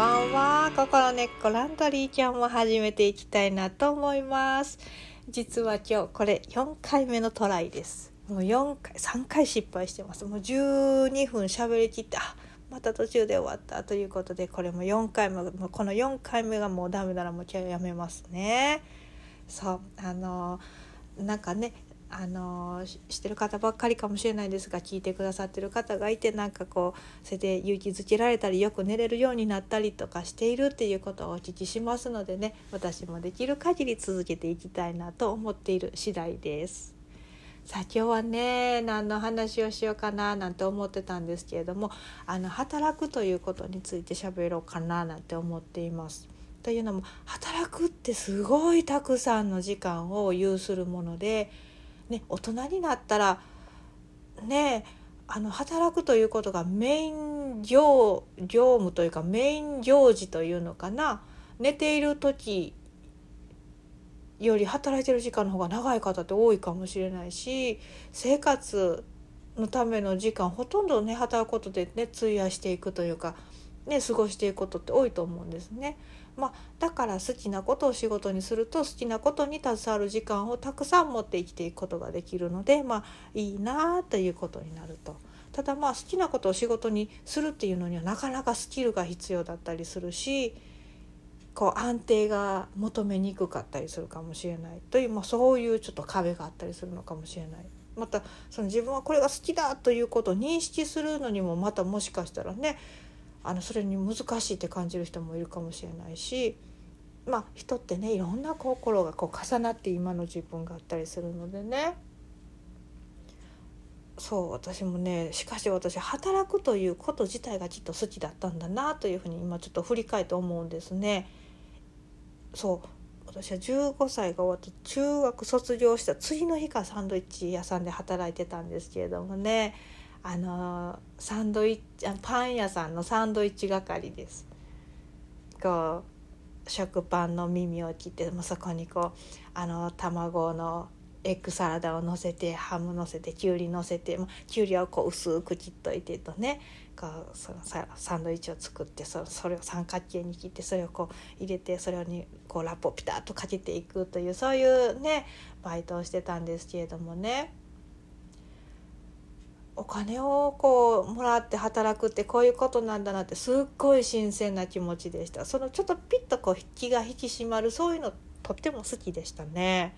ばんは。心根っこランドリーちゃんも始めていきたいなと思います。実は今日これ4回目のトライです。もう4回3回失敗してます。もう12分喋りきってあまた途中で終わった。ということでこれも4回目この4回目がもうダメならもう今日やめますね。そうあのなんかねあの知ってる方ばっかりかもしれないですが聞いてくださってる方がいてなんかこうそれで勇気づけられたりよく寝れるようになったりとかしているっていうことをお聞きしますのでね私もできる限り続けていきたいなと思っている次第です。さあ今日はね何の話をしようかななんて思ってたんですけれどもあの働くということについて喋ろうかななんて思っています。というのも働くってすごいたくさんの時間を有するものでね、大人になったらねあの働くということがメイン業業務というかメイン行事というのかな寝ている時より働いてる時間の方が長い方って多いかもしれないし生活のための時間ほとんどね働くことでね費やしていくというか、ね、過ごしていくことって多いと思うんですね。まあ、だから好きなことを仕事にすると好きなことに携わる時間をたくさん持って生きていくことができるので、まあ、いいなということになると。ただまあ好きなことを仕事にするっていうのにはなかなかスキルが必要だったりするしこう安定が求めにくかったりするかもしれないという、まあ、そういうちょっと壁があったりするのかもしれない。またその自分はこれが好きだということを認識するのにもまたもしかしたらねあのそれに難しいって感じる人もいるかもしれないしまあ人ってねいろんな心がこう重なって今の自分があったりするのでねそう私もねしかし私働くということ自体がきっと好きだったんだなというふうに今ちょっと振り返って思うんですね。そう私は15歳が終わって中学卒業した次の日からサンドイッチ屋さんで働いてたんですけれどもねあのサンドイッチパン屋さんのサンドイッチ係です。こう食パンの耳を切ってもそこにこうあの卵のエッグサラダをのせてハムのせてきゅうりのせてきゅうりをこう薄く切っといてとねこうそのサンドイッチを作ってそそれを三角形に切ってそれをこう入れてそれにこうラップをピタッとかけていくというそういうねバイトをしてたんですけれどもねお金をこうもらって働くってこういうことなんだなってすっごい新鮮な気持ちでした。そのちょっとピッとこう気が引き締まるそういうのとっても好きでしたね。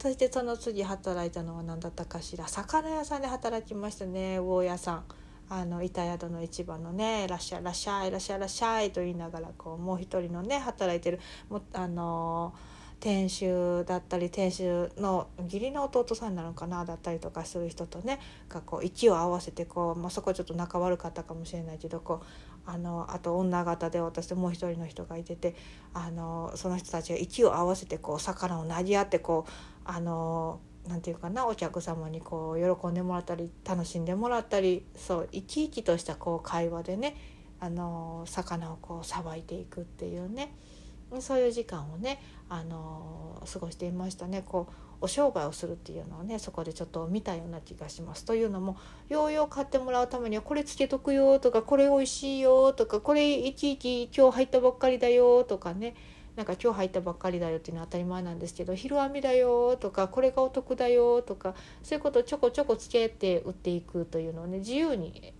そしてその次働いたのは何だったかしら。魚屋さんで働きましたね。魚屋さん。あの板宿の市場のね「いらっしゃいらっしゃいらっしゃいらっしゃい」と言いながらこうもう一人のね働いてるもあのー店主だったり店主の義理の弟さんなのかなだったりとかする人とねがこう息を合わせてこう、まあ、そこちょっと仲悪かったかもしれないけどこうあのあと女方で私ともう一人の人がいててあのその人たちが息を合わせてこう魚を投げ合ってこうあのなんていうかなお客様にこう喜んでもらったり楽しんでもらったりそう生き生きとしたこう会話でねあの魚をこうさばいていくっていうね。そういう時間をねあの過ごしていましたねこうお商売をするっていうのをねそこでちょっと見たような気がします。というのもようよう買ってもらうためにはこれつけとくよとかこれおいしいよとかこれいちいち今日入ったばっかりだよとかねなんか今日入ったばっかりだよっていうのは当たり前なんですけど「昼編みだよ」とか「これがお得だよ」とかそういうことをちょこちょこつけて売っていくというのをね自由に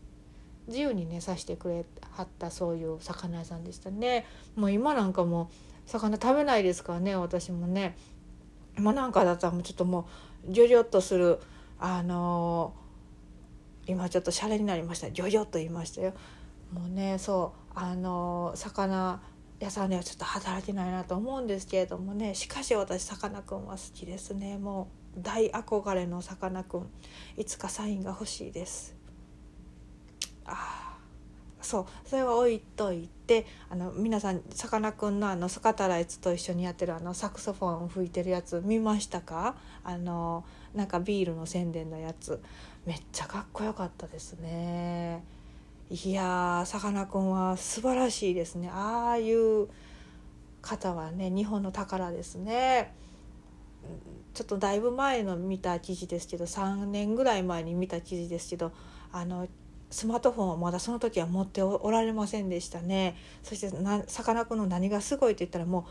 自由にねさしてくれはったそういう魚屋さんでしたね。もう今なんかも魚食べないですからね私もね。今なんかだったらもうちょっともうギョギョッとするあのー、今ちょっとシャレになりました。ギョギョッと言いましたよ。もうねそうあのー、魚屋さんではちょっと働いてないなと思うんですけれどもね。しかし私さかなクンは好きですね。もう大憧れのさかなクンいつかサインが欲しいです。ああそう。それは置いといてあの皆さんさかなクンのあの坂田つと一緒にやってるあのサクソフォンを吹いてるやつ見ましたか？あのなんかビールの宣伝のやつ。めっちゃかっこよかったですね。いやさかなクンは素晴らしいですね。ああいう方はね日本の宝ですね。ちょっとだいぶ前の見た記事ですけど3年ぐらい前に見た記事ですけどあのスマートフォンはまだその時は持っておられませんでしたね。そしてさかなクンの何がすごいって言ったらも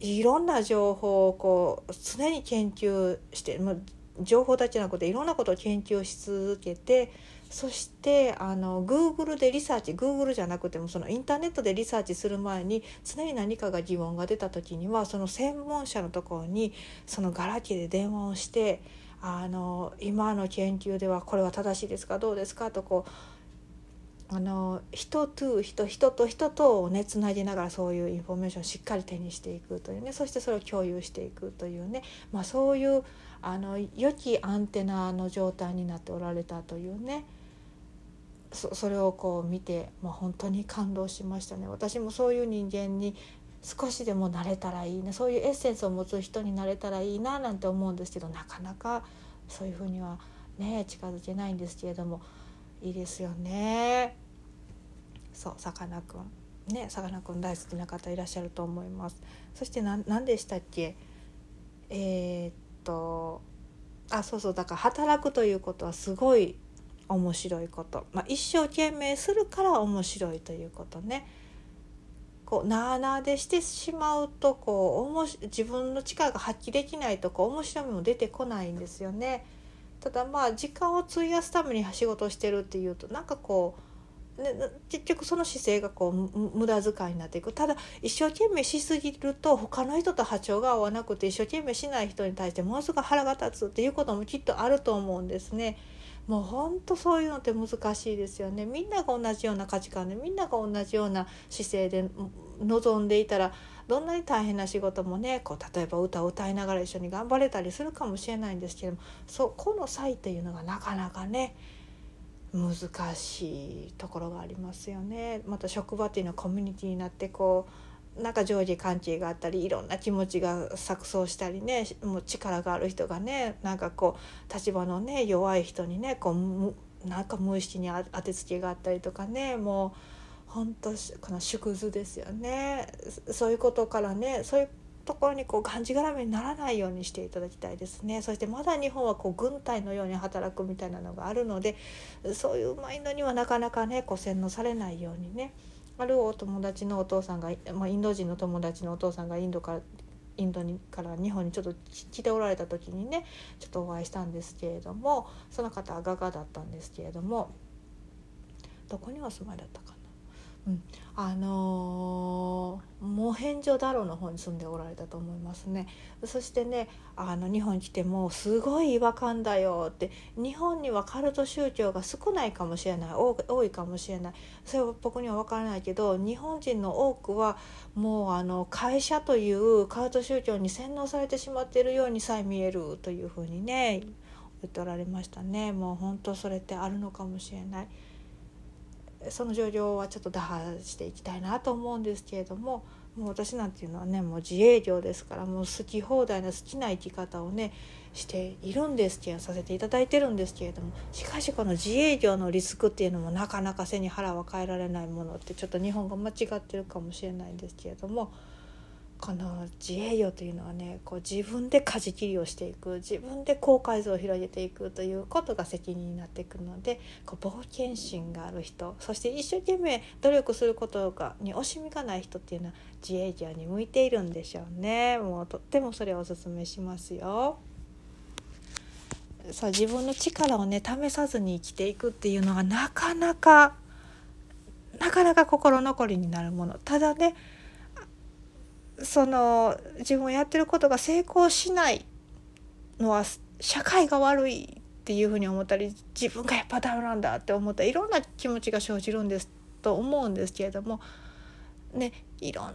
ういろんな情報をこう常に研究してもう情報たちのことでいろんなことを研究し続けてそしてあの Google でリサーチ Google じゃなくてもそのインターネットでリサーチする前に常に何かが疑問が出た時にはその専門者のところにそのガラケーで電話をしてあの今の研究ではこれは正しいですかどうですかとこうあの人と人人と人とをねつなぎながらそういうインフォメーションをしっかり手にしていくというねそしてそれを共有していくというね、まあ、そういうあの良きアンテナの状態になっておられたというねそれをこう見て、まあ、本当に感動しましたね私もそういう人間に少しでもなれたらいいなそういうエッセンスを持つ人になれたらいいななんて思うんですけどなかなかそういうふうにはね近づけないんですけれどもいいですよね。そうさかなクンねさかなクン大好きな方いらっしゃると思います。そして何でしたっけ？えー、っとあそうそうだから働くということはすごい面白いこと、まあ、一生懸命するから面白いということね。こうなあなあでしてしまうとこうおもし自分の力が発揮できないとこう面白みも出てこないんですよね。ただまあ時間を費やすために仕事をしてるっていうとなんかこう、ね、結局その姿勢がこう無駄遣いになっていくただ一生懸命しすぎると他の人と波長が合わなくて一生懸命しない人に対してものすごく腹が立つっていうこともきっとあると思うんですね。もうほんとそういうのって難しいですよねみんなが同じような価値観でみんなが同じような姿勢で臨んでいたらどんなに大変な仕事もねこう例えば歌を歌いながら一緒に頑張れたりするかもしれないんですけどもそこの差異っていうのがなかなかね難しいところがありますよね。また職場っていうのはコミュニティになってこうなんか上下関係があったりいろんな気持ちが錯綜したりねもう力がある人がねなんかこう立場のね弱い人にねこうなんか無意識に当てつけがあったりとかねもう本当この縮図ですよね。そういうことからねそういうところにこうがんじがらめにならないようにしていただきたいですね。そしてまだ日本はこう軍隊のように働くみたいなのがあるのでそういうマインドにはなかなかねこう洗脳されないようにねあるお友達のお父さんが、まあ、インド人の友達のお父さんがインドからインドにから日本にちょっと来ておられた時にねちょっとお会いしたんですけれどもその方は画家だったんですけれどもどこにお住まいだったか、うん、あのー、モヘンジョダロの方に住んでおられたと思いますね。そしてねあの日本に来てもすごい違和感だよって日本にはカルト宗教が少ないかもしれない。多いかもしれない。それは僕には分からないけど日本人の多くはもうあの会社というカルト宗教に洗脳されてしまっているようにさえ見えるというふうにね言っておられましたね。もう本当それってあるのかもしれない。その状況はちょっと打破していきたいなと思うんですけれどももう私なんていうのはねもう自営業ですからもう好き放題な好きな生き方をねしているんですけどさせていただいてるんですけれどもしかしこの自営業のリスクっていうのもなかなか背に腹は変えられないものってちょっと日本が間違ってるかもしれないんですけれどもこの自営業というのはねこう自分で舵切りをしていく自分で高解像を広げていくということが責任になっていくのでこう冒険心がある人そして一生懸命努力することがに惜しみがない人っていうのは自営業に向いているんでしょうねもうとってもそれをおすすめしますよ。そう自分の力をね試さずに生きていくっていうのがなかなかなかなか心残りになるものただねその自分をやってることが成功しないのは社会が悪いっていうふうに思ったり自分がやっぱダメなんだって思ったいろんな気持ちが生じるんですと思うんですけれどもねいろん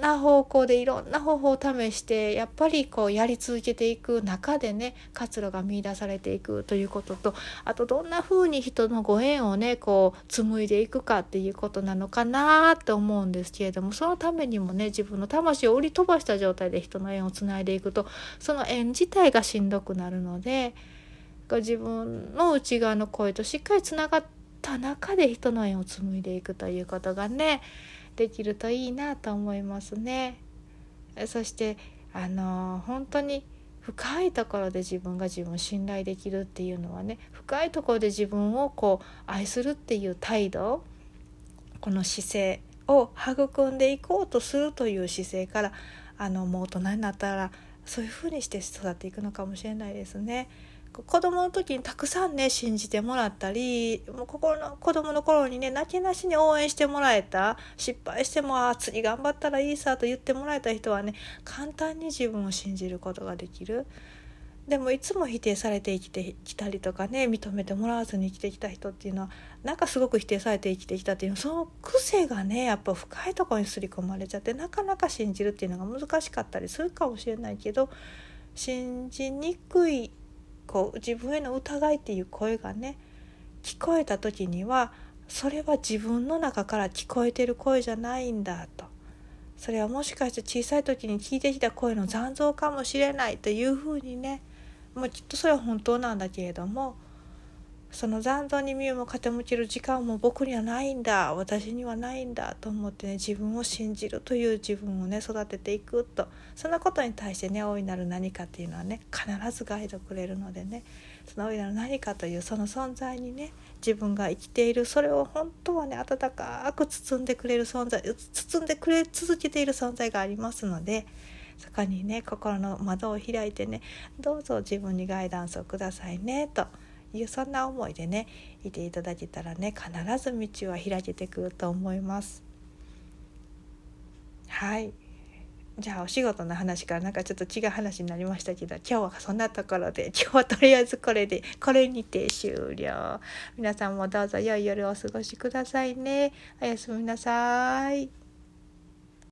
な方向でいろんな方法を試してやっぱりこうやり続けていく中でね活路が見いだされていくということとあとどんな風に人のご縁をねこう紡いでいくかっていうことなのかなと思うんですけれどもそのためにもね自分の魂を売り飛ばした状態で人の縁をつないでいくとその縁自体がしんどくなるので自分の内側の声としっかりつながった中で人の縁を紡いでいくということがねできるといいなと思いますね。そしてあの本当に深いところで自分が自分を信頼できるっていうのはね深いところで自分をこう愛するっていう態度この姿勢を育んでいこうとするという姿勢からあのもう大人になったらそういうふうにして育っていくのかもしれないですね。子供の時にたくさんね信じてもらったりもう心の子供の頃にね泣きなしに応援してもらえた失敗してもあ次頑張ったらいいさと言ってもらえた人はね簡単に自分を信じることができる。でもいつも否定されて生きてきたりとかね認めてもらわずに生きてきた人っていうのはなんかすごく否定されて生きてきたっていうその癖がねやっぱ深いところに刷り込まれちゃってなかなか信じるっていうのが難しかったりするかもしれないけど信じにくいこう自分への疑いっていう声がね聞こえた時にはそれは自分の中から聞こえてる声じゃないんだと。それはもしかして小さい時に聞いてきた声の残像かもしれないというふうにねもうきっとそれは本当なんだけれどもその残像に身を傾ける時間も僕にはないんだ私にはないんだと思ってね自分を信じるという自分をね育てていくとそのことに対してね大いなる何かっていうのはね必ずガイドくれるのでねその大いなる何かというその存在にね自分が生きているそれを本当はね温かく包んでくれる存在包んでくれ続けている存在がありますのでそこにね心の窓を開いてねどうぞ自分にガイダンスをくださいねと。いうそんな思いでねいていただけたらね必ず道は開けてくると思います。はい。じゃあお仕事の話からなんかちょっと違う話になりましたけど今日はそんなところで今日はとりあえずこれでこれにて終了。皆さんもどうぞ良い夜をお過ごしくださいね。おやすみなさい。